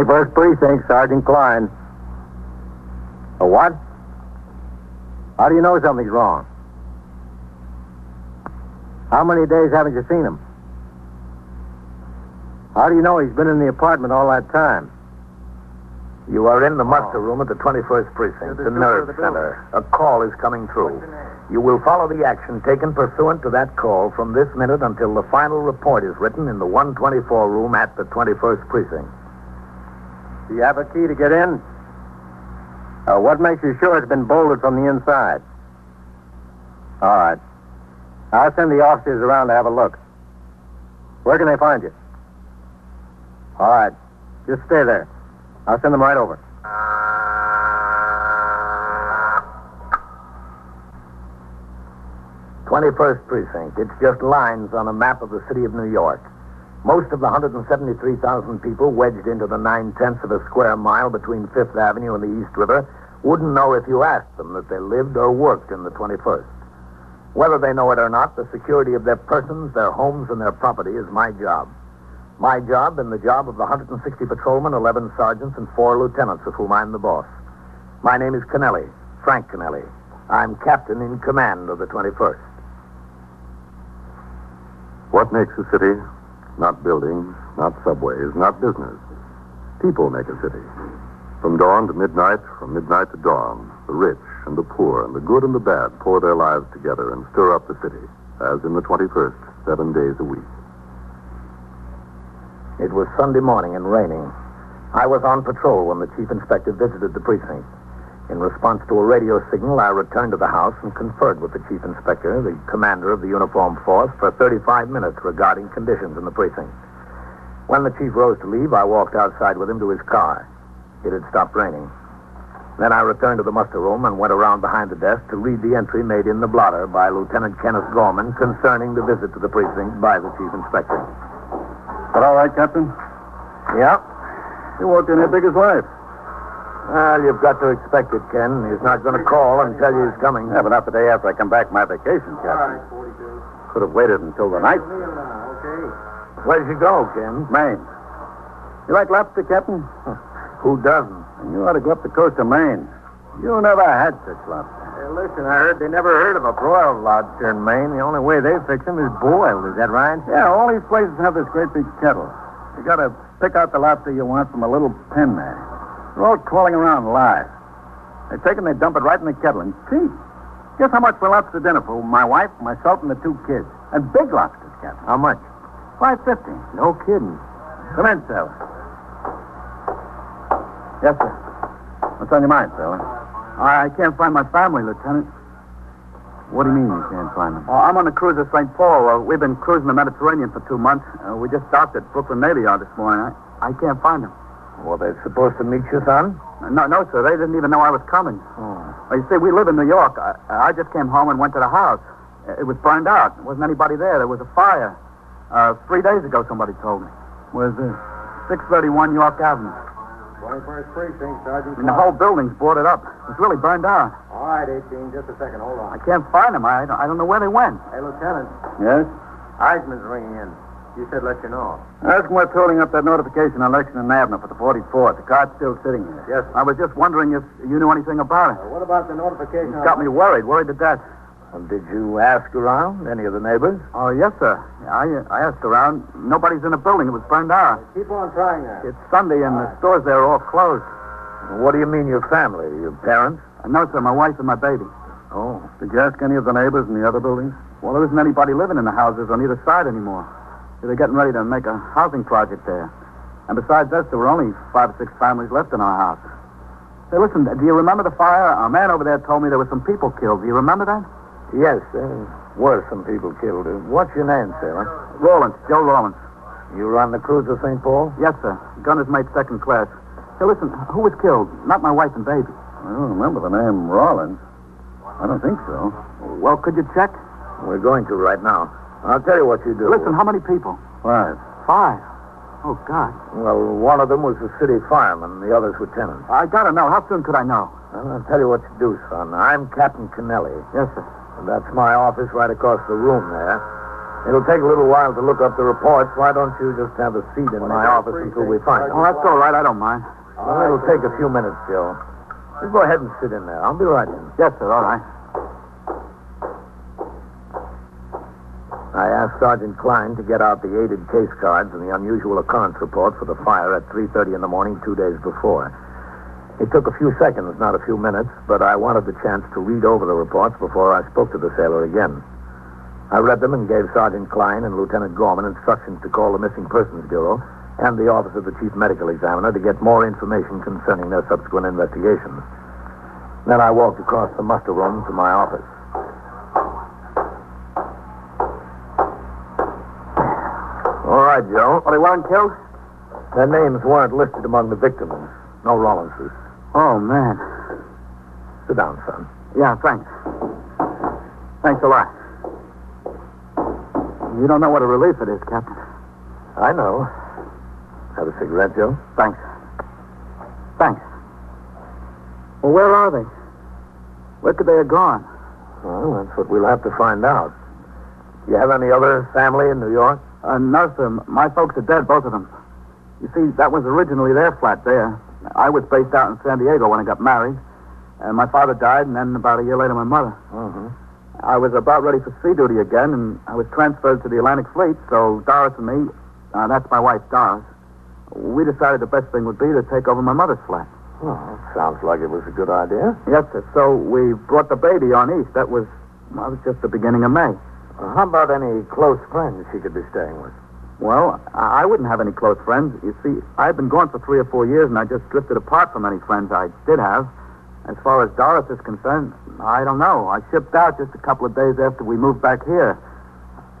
21st Precinct, Sergeant Klein. A what? How do you know something's wrong? How many days haven't you seen him? How do you know he's been in the apartment all that time? You are in the muster room at the 21st Precinct, the nerve center. A call is coming through. You will follow the action taken pursuant to that call from this minute until the final report is written in the 124 room at the 21st Precinct. Do you have a key to get in? Uh, what makes you sure it's been bolted from the inside? All right. I'll send the officers around to have a look. Where can they find you? All right. Just stay there. I'll send them right over. Twenty-first Precinct. It's just lines on a map of the city of New York. Most of the 173,000 people wedged into the nine-tenths of a square mile between Fifth Avenue and the East River wouldn't know if you asked them that they lived or worked in the 21st. Whether they know it or not, the security of their persons, their homes, and their property is my job. My job and the job of the 160 patrolmen, 11 sergeants, and four lieutenants of whom I'm the boss. My name is Kennelly, Frank Kennelly. I'm captain in command of the 21st. What makes a city? Not buildings, not subways, not business. People make a city. From dawn to midnight, from midnight to dawn, the rich and the poor and the good and the bad pour their lives together and stir up the city, as in the 21st, seven days a week. It was Sunday morning and raining. I was on patrol when the chief inspector visited the precinct. In response to a radio signal, I returned to the house and conferred with the chief inspector, the commander of the uniformed force, for 35 minutes regarding conditions in the precinct. When the chief rose to leave, I walked outside with him to his car. It had stopped raining. Then I returned to the muster room and went around behind the desk to read the entry made in the blotter by Lieutenant Kenneth Gorman concerning the visit to the precinct by the chief inspector. But all right, Captain? Yeah? You walked in here big as life. Well, you've got to expect it, Ken. He's not going to call and tell you he's coming. Yeah, but not the day after I come back from my vacation, Captain. Could have waited until the night. Where'd you go, Ken? Maine. You like lobster, Captain? Who doesn't? And you ought to go up the coast of Maine. You never had such lobster. Hey, listen, I heard they never heard of a broiled lobster in Maine. The only way they fix them is boiled. Is that right? Yeah, all these places have this great big kettle. You got to pick out the lobster you want from a little pen there. They're all crawling around live. They take and they dump it right in the kettle and cheap. Guess how much for lobster dinner for my wife, myself, and the two kids? And big lobsters, Captain. How much? Five fifty. No kidding. Come in, Sailor. Yes, sir. What's on your mind, Sailor? I can't find my family, Lieutenant. What do you mean you can't find them? Oh, I'm on the cruiser St. Paul. Uh, we've been cruising the Mediterranean for two months. Uh, we just docked at Brooklyn Navy Yard this morning. I, I can't find them. Well, they're supposed to meet you, son? No, no, sir. They didn't even know I was coming. Oh. Well, you see, we live in New York. I, I just came home and went to the house. It was burned out. There wasn't anybody there. There was a fire. Uh, three days ago, somebody told me. Where's this? 631 York Avenue. 21st Precinct, Sergeant. And the whole building's boarded up. It's really burned out. All right, 18. Just a second. Hold on. I can't find them. I don't, I don't know where they went. Hey, Lieutenant. Yes? Eisman's ringing in. You said let you know. Ask him what's holding up that notification on Lexington Avenue for the 44th. The car's still sitting here. Yes. I was just wondering if you knew anything about it. Uh, what about the notification? It's got me worried, worried to death. And did you ask around any of the neighbors? Oh, yes, sir. I, I asked around. Nobody's in the building. It was burned out. Keep on trying that. It's Sunday, and the stores there are all closed. What do you mean, your family? Your parents? Uh, no, sir, my wife and my baby. Oh. Did you ask any of the neighbors in the other buildings? Well, there isn't anybody living in the houses on either side anymore. They're getting ready to make a housing project there. And besides us, there were only five or six families left in our house. Hey, listen, do you remember the fire? A man over there told me there were some people killed. Do you remember that? Yes, there were some people killed. Uh, What's your name, sailor? Rawlins, Joe Rawlins. You run the cruiser St. Paul? Yes, sir. Gunner's mate second class. Hey, listen, who was killed? Not my wife and baby. I don't remember the name Rollins. I don't think so. Well, could you check? We're going to right now. I'll tell you what you do. Listen, how many people? Five. Five. Oh, God. Well, one of them was a city fireman, the other's were tenants. I gotta know. How soon could I know? Well, I'll tell you what to do, son. I'm Captain Kennelly. Yes, sir. And that's my office right across the room there. It'll take a little while to look up the reports. Why don't you just have a seat in my office until we find Oh, that's all right. I don't mind. Well, it'll take a few minutes, Joe. You go ahead and sit in there. I'll be right in. Yes, sir. All right. I asked Sergeant Klein to get out the aided case cards and the unusual occurrence report for the fire at 3.30 in the morning two days before. It took a few seconds, not a few minutes, but I wanted the chance to read over the reports before I spoke to the sailor again. I read them and gave Sergeant Klein and Lieutenant Gorman instructions to call the Missing Persons Bureau and the Office of the Chief Medical Examiner to get more information concerning their subsequent investigations. Then I walked across the muster room to my office. Right, Joe. Well, they weren't killed? Their names weren't listed among the victims. No Rollinses. Oh, man. Sit down, son. Yeah, thanks. Thanks a lot. You don't know what a relief it is, Captain. I know. Have a cigarette, Joe? Thanks. Thanks. Well, where are they? Where could they have gone? Well, that's what we'll have to find out. Do You have any other family in New York? Uh, no, sir. My folks are dead, both of them. You see, that was originally their flat there. I was based out in San Diego when I got married. And my father died, and then about a year later, my mother. Mm-hmm. I was about ready for sea duty again, and I was transferred to the Atlantic Fleet, so Doris and me, uh, that's my wife, Doris, we decided the best thing would be to take over my mother's flat. Well, sounds like it was a good idea. Yes, sir. So we brought the baby on east. That was, well, it was just the beginning of May. How about any close friends she could be staying with? Well, I wouldn't have any close friends. You see, I've been gone for three or four years, and I just drifted apart from any friends I did have. As far as Doris is concerned, I don't know. I shipped out just a couple of days after we moved back here.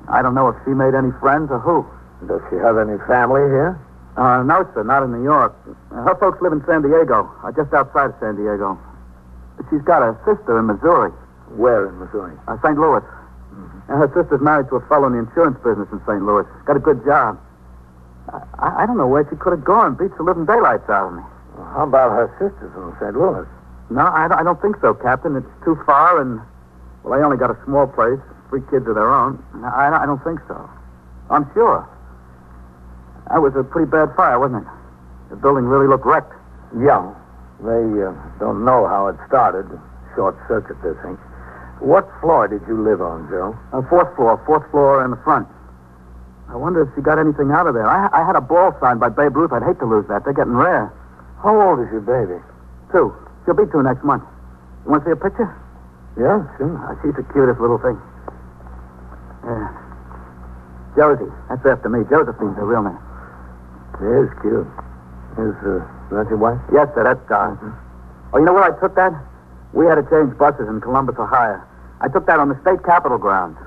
I don't know if she made any friends or who. Does she have any family here? Uh, no, sir, not in New York. Her folks live in San Diego, uh, just outside of San Diego. She's got a sister in Missouri, Where in Missouri? uh, St. Louis. Her sister's married to a fellow in the insurance business in St. Louis. Got a good job. I, I- don't know where she could have gone. Beats the living daylights out of me. Well, how about her sisters in St. Louis? No, I, don't- I don't think so, Captain. It's too far, and well, they only got a small place, three kids of their own. No, I, I don't think so. I'm sure. That was a pretty bad fire, wasn't it? The building really looked wrecked. Yeah. They uh, don't know how it started. Short circuit, they think. What floor did you live on, Joe? Uh, fourth floor, fourth floor in the front. I wonder if she got anything out of there. I, I had a ball signed by Babe Ruth. I'd hate to lose that. They're getting rare. How old is your baby? Two. She'll be two next month. You want to see a picture? Yeah, sure. Uh, she's the cutest little thing. Yeah. Josie. That's after me. Josephine's her real name. It is cute. Is uh, that your wife? Yes, sir. That's Doris. Oh, you know where I took that? We had to change buses in Columbus, Ohio. I took that on the state capitol grounds.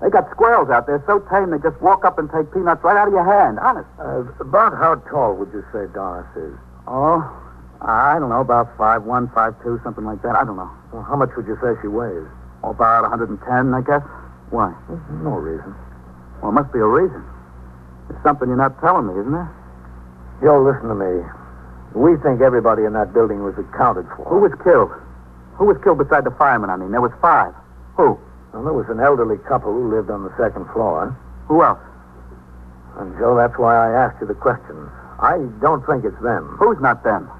They got squirrels out there so tame they just walk up and take peanuts right out of your hand. Honest. Uh, about how tall would you say Doris is? Oh, I don't know, about five one, five two, something like that. I don't know. Well, how much would you say she weighs? Oh, about 110, I guess. Why? There's No reason. Well, it must be a reason. It's something you're not telling me, isn't there? Joe, listen to me. We think everybody in that building was accounted for. Who was killed? Who was killed beside the fireman? I mean, there was five. Who? Well, there was an elderly couple who lived on the second floor. Who else? And, Joe, that's why I asked you the questions. I don't think it's them. Who's not them?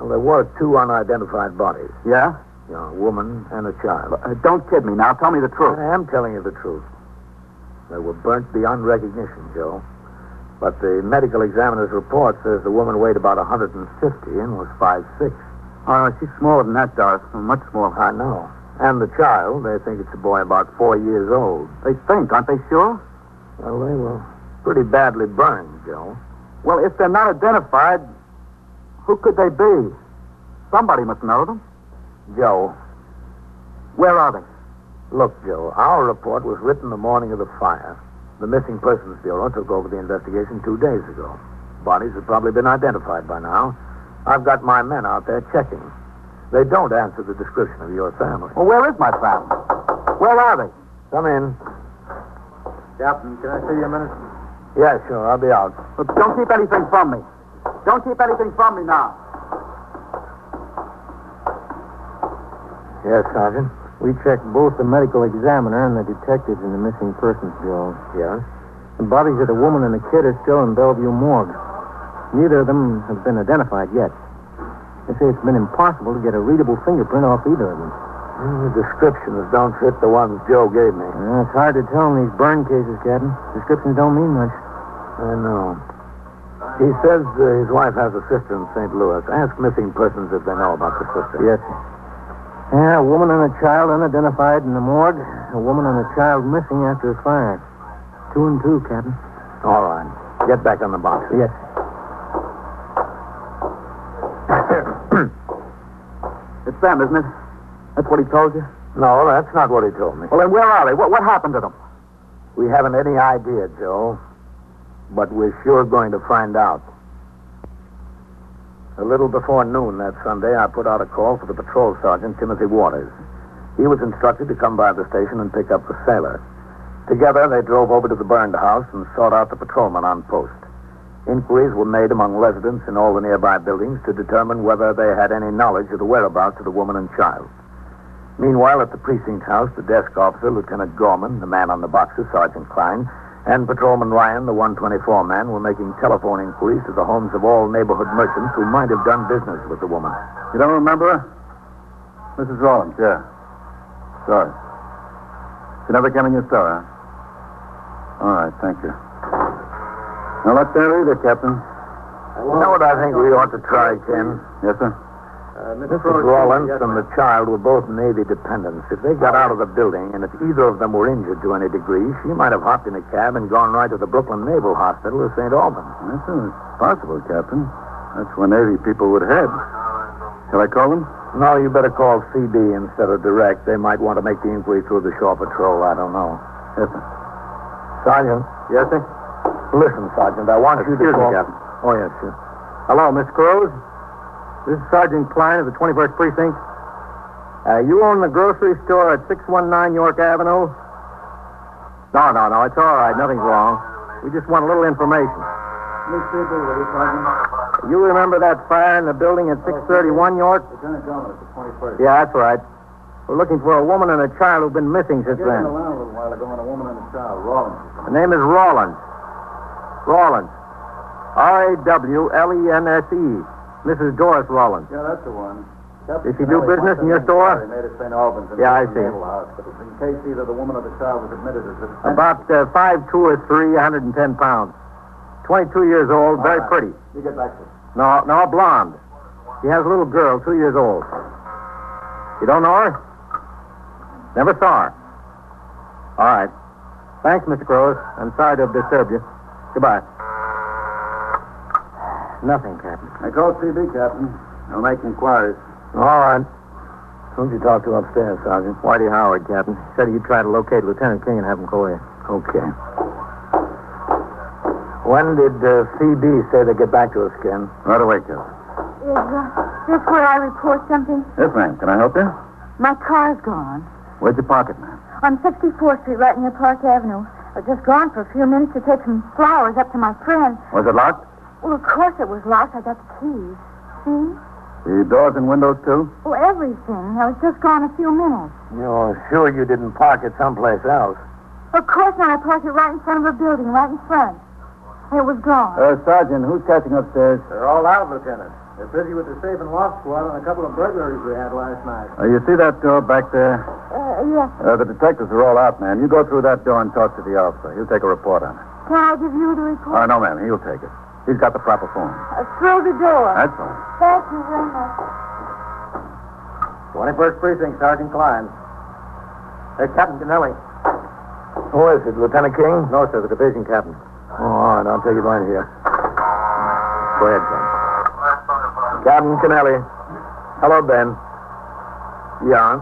Well, there were two unidentified bodies. Yeah? You know, a woman and a child. Uh, don't kid me now. Tell me the truth. I am telling you the truth. They were burnt beyond recognition, Joe. But the medical examiner's report says the woman weighed about 150 and was 5'6". Oh, she's smaller than that, Doris. Much smaller. I know. And the child, they think it's a boy about four years old. They think, aren't they sure? Well, they were pretty badly burned, Joe. Well, if they're not identified, who could they be? Somebody must know them. Joe, Where are they? look, Joe, our report was written the morning of the fire. The Missing Persons Bureau took over the investigation two days ago. Bodies have probably been identified by now. I've got my men out there checking. They don't answer the description of your family. Well, where is my family? Where are they? Come in. Captain, can I see you a minute? Yeah, sure. I'll be out. Look, don't keep anything from me. Don't keep anything from me now. Yes, Sergeant. We checked both the medical examiner and the detectives in the missing persons bureau. Yeah? The bodies of the woman and the kid are still in Bellevue morgue. Neither of them have been identified yet. They say it's been impossible to get a readable fingerprint off either of them. The descriptions don't fit the ones Joe gave me. Uh, it's hard to tell in these burn cases, Captain. Descriptions don't mean much. I know. He says uh, his wife has a sister in St. Louis. Ask missing persons if they know about the sister. Yes, sir. Yeah, a woman and a child unidentified in the morgue. A woman and a child missing after a fire. Two and two, Captain. All right. Get back on the box. Yes. It's them, isn't it? That's what he told you? No, that's not what he told me. Well, then where are they? What, what happened to them? We haven't any idea, Joe. But we're sure going to find out. A little before noon that Sunday, I put out a call for the patrol sergeant, Timothy Waters. He was instructed to come by the station and pick up the sailor. Together, they drove over to the burned house and sought out the patrolman on post. Inquiries were made among residents in all the nearby buildings to determine whether they had any knowledge of the whereabouts of the woman and child. Meanwhile, at the precinct house, the desk officer, Lieutenant Gorman, the man on the boxes, Sergeant Klein, and Patrolman Ryan, the 124 man, were making telephone inquiries to the homes of all neighborhood merchants who might have done business with the woman. You don't remember her? Mrs. Rollins, yeah. Sorry. She never came in your store, huh? All right, thank you. No luck there either, Captain. You know what I think we ought to try, Ken? Yes, sir? Mrs. Rollins and the child were both Navy dependents. If they got out of the building, and if either of them were injured to any degree, she might have hopped in a cab and gone right to the Brooklyn Naval Hospital or St. Albans. That's uh, possible, Captain. That's where Navy people would head. Shall I call them? No, you better call CB instead of direct. They might want to make the inquiry through the shore patrol. I don't know. Yes, sir. Sergeant. Yes, sir? Listen, Sergeant, I want you to Excuse me, call... Captain. Oh, yes, sir. Hello, Miss Cruz. This is Sergeant Klein of the 21st Precinct. Uh, you own the grocery store at 619 York Avenue? No, no, no. It's all right. Nothing's wrong. We just want a little information. Miss CB, will you, Sergeant? You remember that fire in the building at 631 York? Lieutenant Gorman at the 21st. Yeah, that's right. We're looking for a woman and a child who've been missing since then. around a little while ago and a woman and a child, Rollins. The name is Rawlins. Rawlins. R-A-W-L-E-N-S-E. Mrs. Doris Rawlins. Yeah, that's the one. Did she do business in your store? They made at St. Albans. Yeah, I see. Naval Hospital. In case either the woman or the child was admitted as a... About uh, five two or three, 110 pounds. 22 years old, very right. pretty. You get back to it. No, no, blonde. She has a little girl, two years old. You don't know her? Never saw her. All right. Thanks, Mr. Crows. I'm sorry to have disturbed you. Goodbye. Nothing, Captain. I called CB, Captain. I'll make inquiries. All right. Who'd you talk to upstairs, Sergeant? Whitey Howard, Captain. Said you'd try to locate Lieutenant King and have him call you. Okay. When did uh, CB say they'd get back to us, Ken? Right away, Captain. Is uh, this where I report something? Yes, ma'am. Can I help you? My car's gone. Where'd you park ma'am? On 64th Street, right near Park Avenue. I was just gone for a few minutes to take some flowers up to my friend. Was it locked? Well, of course it was locked. I got the keys. See? The doors and windows, too? Well, everything. I was just gone a few minutes. You're sure you didn't park it someplace else? Of course not. I parked it right in front of a building, right in front. It was gone. Uh, Sergeant, who's catching upstairs? They're all out, Lieutenant. They're busy with the safe and lock squad on a couple of burglaries we had last night. Uh, you see that door back there? Uh, yes. Uh, the detectives are all out, ma'am. You go through that door and talk to the officer. He'll take a report on it. Can I give you the report? Oh, no, ma'am. He'll take it. He's got the proper form. Uh, through the door. That's all. Thank you very much. 21st Precinct, Sergeant Klein. Hey, Captain Kennelly. Who is it, Lieutenant King? No, sir, the division captain. Oh, all right. I'll take it right here. Go ahead, Ken. Captain Kennelly. Hello, Ben. Yeah.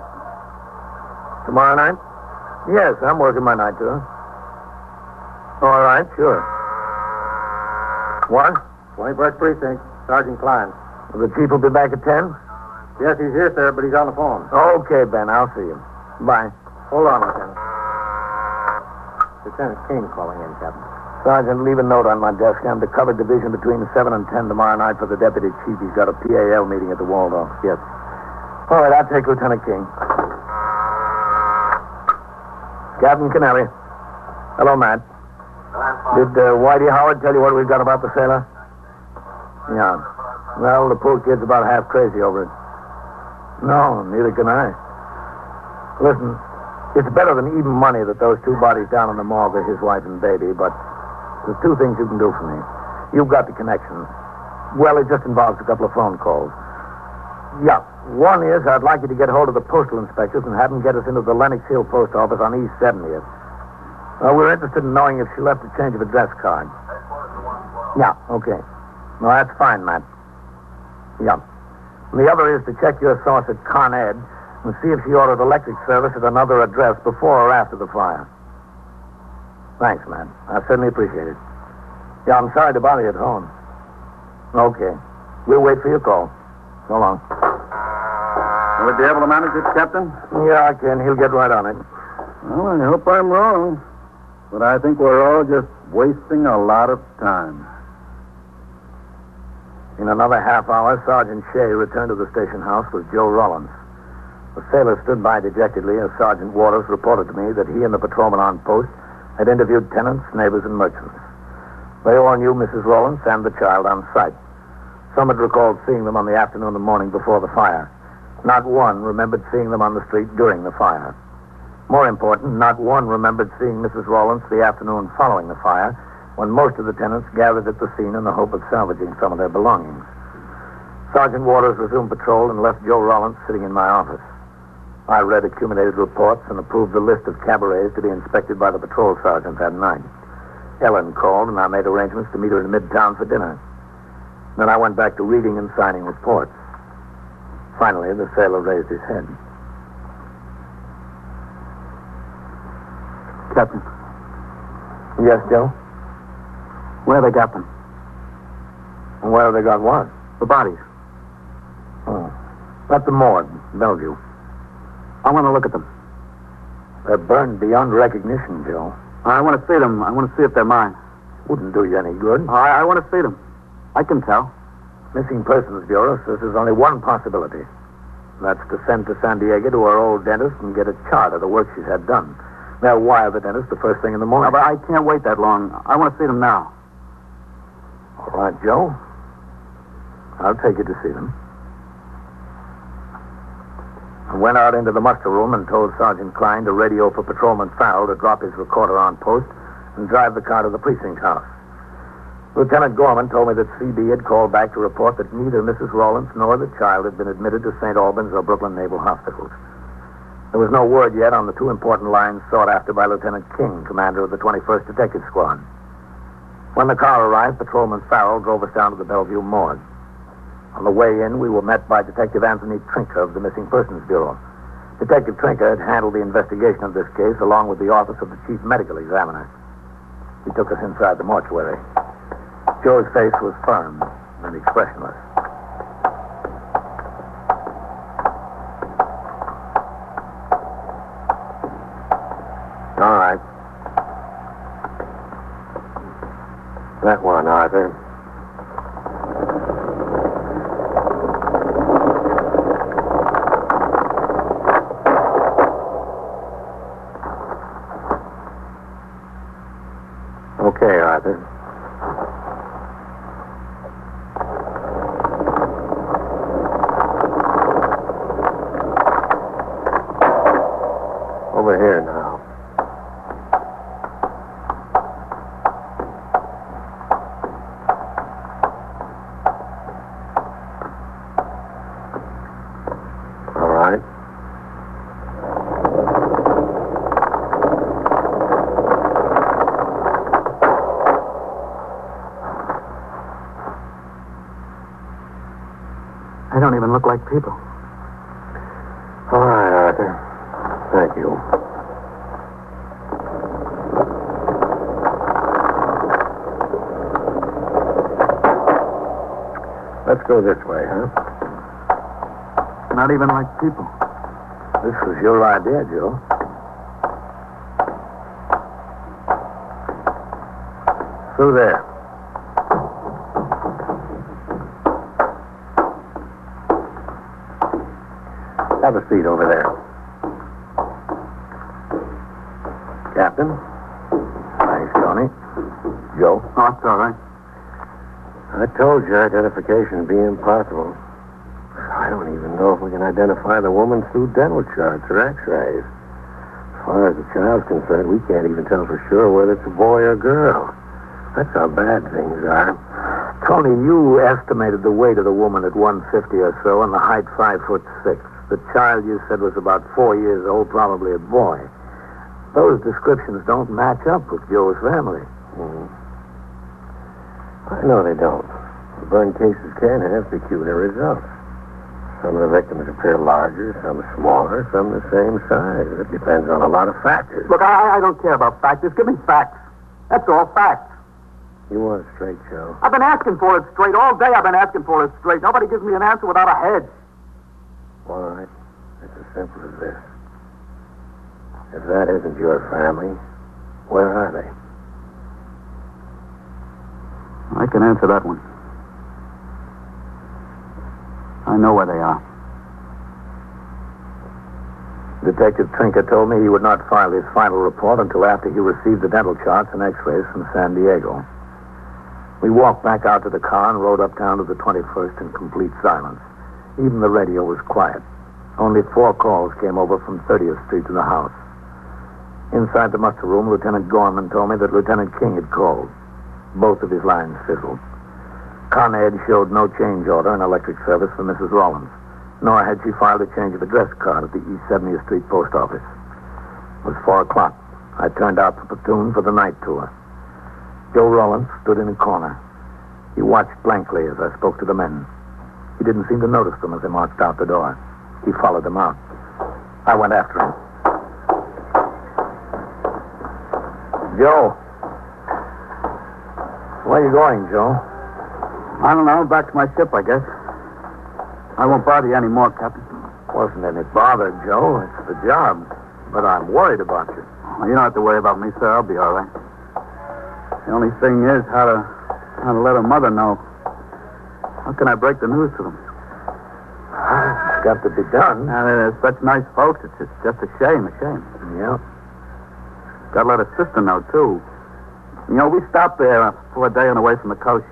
Tomorrow night? Yes, I'm working my night, too. All right, sure. What? 21st Precinct, Sergeant Klein. The chief will be back at 10? Yes, he's here, sir, but he's on the phone. Okay, Ben. I'll see you. Bye. Hold on, Lieutenant. Lieutenant King calling in, Captain. Sergeant, leave a note on my desk. I'm to cover division between 7 and 10 tomorrow night for the deputy chief. He's got a PAL meeting at the Waldorf. Yes. All right, I'll take Lieutenant King. Captain Kennelly. Hello, Matt. Did uh, Whitey Howard tell you what we've got about the sailor? Yeah. Well, the poor kid's about half crazy over it. No, neither can I. Listen, it's better than even money that those two bodies down in the morgue are his wife and baby, but there's two things you can do for me. You've got the connections. Well, it just involves a couple of phone calls. Yeah. One is I'd like you to get hold of the postal inspectors and have them get us into the Lenox Hill post office on East 70th. Uh, we're interested in knowing if she left a change of address card. Yeah, okay. No, that's fine, Matt. Yeah. And the other is to check your source at Con Ed and see if she ordered electric service at another address before or after the fire. Thanks, man. I certainly appreciate it. Yeah, I'm sorry to bother you at home. Okay. We'll wait for your call. So long. Will you be able to manage it, Captain? Yeah, I can. He'll get right on it. Well, I hope I'm wrong. But I think we're all just wasting a lot of time. In another half hour, Sergeant Shea returned to the station house with Joe Rollins. The sailor stood by dejectedly as Sergeant Waters reported to me that he and the patrolman on post had interviewed tenants, neighbors, and merchants. They all knew Mrs. Rollins and the child on sight. Some had recalled seeing them on the afternoon and morning before the fire. Not one remembered seeing them on the street during the fire. More important, not one remembered seeing Mrs. Rollins the afternoon following the fire, when most of the tenants gathered at the scene in the hope of salvaging some of their belongings. Sergeant Waters resumed patrol and left Joe Rollins sitting in my office. I read accumulated reports and approved the list of cabarets to be inspected by the patrol sergeant that night. Ellen called, and I made arrangements to meet her in Midtown for dinner. Then I went back to reading and signing reports. Finally, the sailor raised his head. Captain, Yes, Joe? where they got them? And where have they got what? The bodies. Oh. At the morgue, Bellevue. I want to look at them. They're burned beyond recognition, Joe. I want to see them. I want to see if they're mine. Wouldn't do you any good. I, I want to see them. I can tell. Missing Persons Bureau says there's only one possibility. That's to send to San Diego to our old dentist and get a chart of the work she's had done. They'll wire the dentist the first thing in the No, morning. but I can't wait that long. I want to see them now. All right, Joe. I'll take you to see them. Went out into the muster room and told Sergeant Klein to radio for Patrolman Farrell to drop his recorder on post and drive the car to the precinct house. Lieutenant Gorman told me that CB had called back to report that neither Mrs. Rawlins nor the child had been admitted to St. Albans or Brooklyn Naval Hospitals. There was no word yet on the two important lines sought after by Lieutenant King, commander of the 21st Detective Squad. When the car arrived, Patrolman Farrell drove us down to the Bellevue morgue. On the way in, we were met by Detective Anthony Trinker of the Missing Persons Bureau. Detective Trinker had handled the investigation of this case along with the office of the Chief Medical Examiner. He took us inside the mortuary. Joe's face was firm and expressionless. All right. That one, Arthur. Okay, Arthur. Over here now. All right. They don't even look like people. All right, Arthur. Thank you. Let's go this way, huh? Not even like people. This was your idea, Joe. Through there. Have a seat over there. Captain. Thanks, Tony. Joe? Oh, that's all right. I told you identification would be impossible. Know if we can identify the woman through dental charts or x-rays. As far as the child's concerned, we can't even tell for sure whether it's a boy or girl. That's how bad things are. Tony, you estimated the weight of the woman at 150 or so and the height 5 foot 6. The child you said was about four years old, probably a boy. Those descriptions don't match up with Joe's family. Hmm. I know they don't. The burn cases can have peculiar results. Some of the victims appear larger, some smaller, some the same size. It depends on a lot of factors. Look, I, I don't care about factors. Give me facts. That's all, facts. You want it straight, Joe? I've been asking for it straight. All day I've been asking for it straight. Nobody gives me an answer without a head. All right. It's as simple as this. If that isn't your family, where are they? I can answer that one. I know where they are. Detective Trinker told me he would not file his final report until after he received the dental charts and x-rays from San Diego. We walked back out to the car and rode uptown to the 21st in complete silence. Even the radio was quiet. Only four calls came over from 30th Street to the house. Inside the muster room, Lieutenant Gorman told me that Lieutenant King had called. Both of his lines fizzled. Con Ed showed no change order in electric service for Mrs. Rollins, nor had she filed a change of address card at the East 70th Street post office. It was four o'clock. I turned out the platoon for the night tour. Joe Rollins stood in a corner. He watched blankly as I spoke to the men. He didn't seem to notice them as they marched out the door. He followed them out. I went after him. Joe. Where are you going, Joe? I don't know. Back to my ship, I guess. I won't bother you anymore, Captain. Wasn't any bother, Joe. It's the job. But I'm worried about you. Well, you don't have to worry about me, sir. I'll be all right. The only thing is how to how to let her mother know. How can I break the news to them? It's got to be done. Now, they're such nice folks. It's just, just a shame, a shame. Yeah. Got to let her sister know, too. You know, we stopped there for a day on the way from the coast.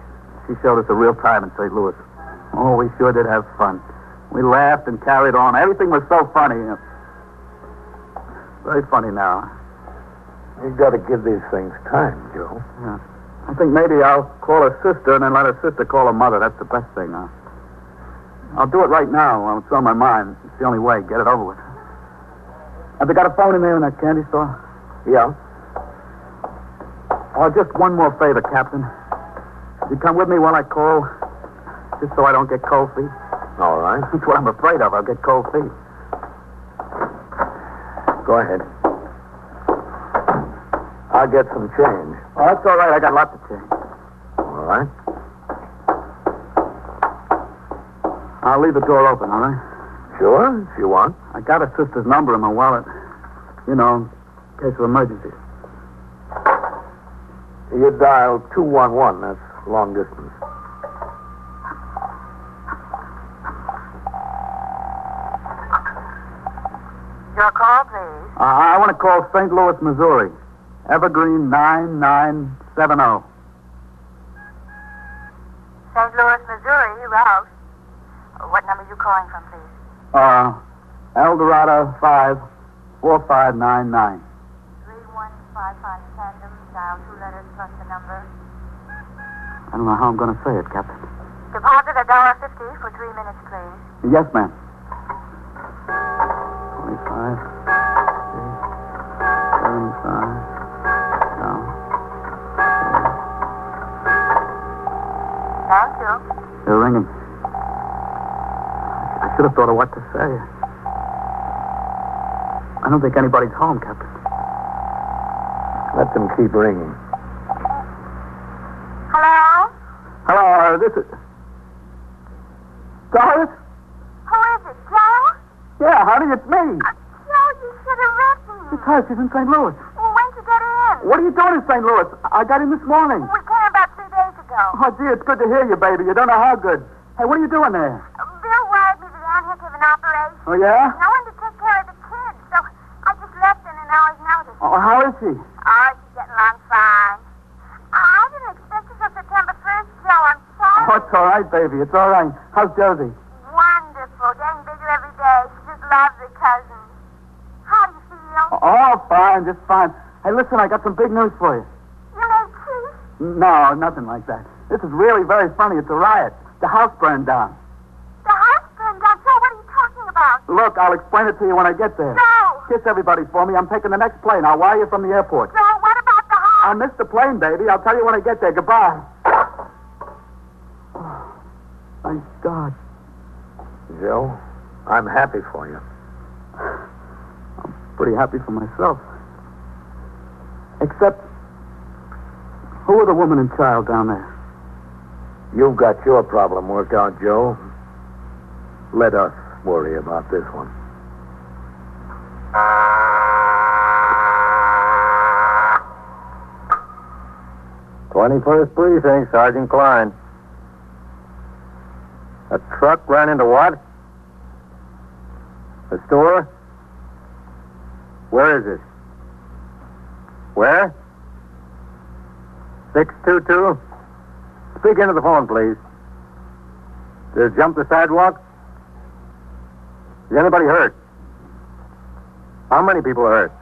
She showed us a real time in St. Louis. Oh, we sure did have fun. We laughed and carried on. Everything was so funny. Very funny now. You've got to give these things time, Joe. Yeah. I think maybe I'll call her sister and then let her sister call her mother. That's the best thing. Uh, I'll do it right now it's on my mind. It's the only way. Get it over with. Have they got a phone in there in that candy store? Yeah. Oh, just one more favor, Captain. You come with me while I call, just so I don't get cold feet. All right. That's what I'm afraid of. I'll get cold feet. Go ahead. I'll get some change. Oh, that's all right. I got lots of change. All right. I'll leave the door open, all right? Sure, if you want. I got a sister's number in my wallet. You know, in case of emergency. You dial 211. That's long distance. Your call, please. Uh, I want to call St. Louis, Missouri. Evergreen 9970. St. Louis, Missouri, route. What number are you calling from, please? Uh, Eldorado 54599. 3155 tandem, dial two letters plus the number. I don't know how I'm going to say it, Captain. Deposit a dollar fifty for three minutes, please. Yes, ma'am. 25, 75, no. Thank you. They're ringing. I should have thought of what to say. I don't think anybody's home, Captain. Let them keep ringing. Hello? Uh, this is... Doris? Who is it, Joe? Yeah, honey, it's me. Joe, you should have written. Her. She's in St. Louis. Well, when'd you get in? What are you doing in St. Louis? I got in this morning. We came about three days ago. Oh, gee, it's good to hear you, baby. You don't know how good. Hey, what are you doing there? Bill wired me that Ann had to have an operation. Oh, yeah? No one to take care of the kids, so I just left in an hour's notice. Oh, how is she? Oh, she's getting along fine. I didn't expect you till September 1st, Joe. I'm sorry. Oh, it's all right, baby. It's all right. How's Josie? Wonderful. Getting bigger every day. She just loves her cousin. How do you feel? Oh, fine, just fine. Hey, listen, I got some big news for you. You made peace? No, nothing like that. This is really very funny. It's a riot. The house burned down. The house burned down. Joe, what are you talking about? Look, I'll explain it to you when I get there. Joe! Kiss everybody for me. I'm taking the next plane. I'll wire you from the airport. Joe, what about the house? I missed the plane, baby. I'll tell you when I get there. Goodbye. Thank God. Joe, I'm happy for you. I'm pretty happy for myself. Except, who are the woman and child down there? You've got your problem worked out, Joe. Let us worry about this one. Twenty-first precinct, Sergeant Klein. A truck ran into what? A store? Where is it? Where? Six two two. Speak into the phone, please. Did it jump the sidewalk? Is anybody hurt? How many people are hurt?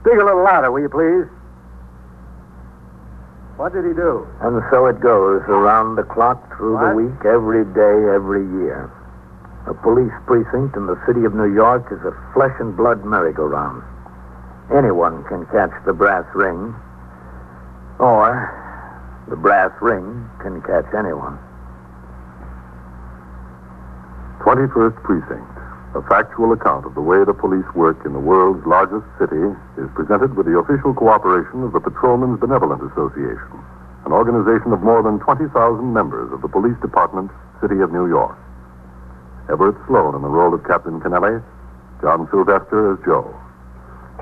Speak a little louder, will you, please? What did he do? And so it goes around the clock, through the week, every day, every year. A police precinct in the city of New York is a flesh and blood merry-go-round. Anyone can catch the brass ring, or the brass ring can catch anyone. 21st Precinct, a factual account of the way the police work in the world's largest city, is presented with the official cooperation of the Patrolmen's Benevolent Association, an organization of more than 20,000 members of the Police Department, City of New York. Everett Sloan in the role of Captain Kennelly, John Sylvester as Joe.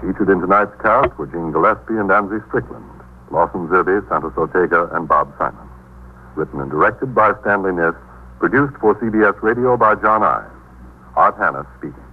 Featured in tonight's cast were Jean Gillespie and Amzie Strickland, Lawson Zerbe, Santos Ortega, and Bob Simon. Written and directed by Stanley Niss, produced for CBS Radio by John Ives. Art Hannes speaking.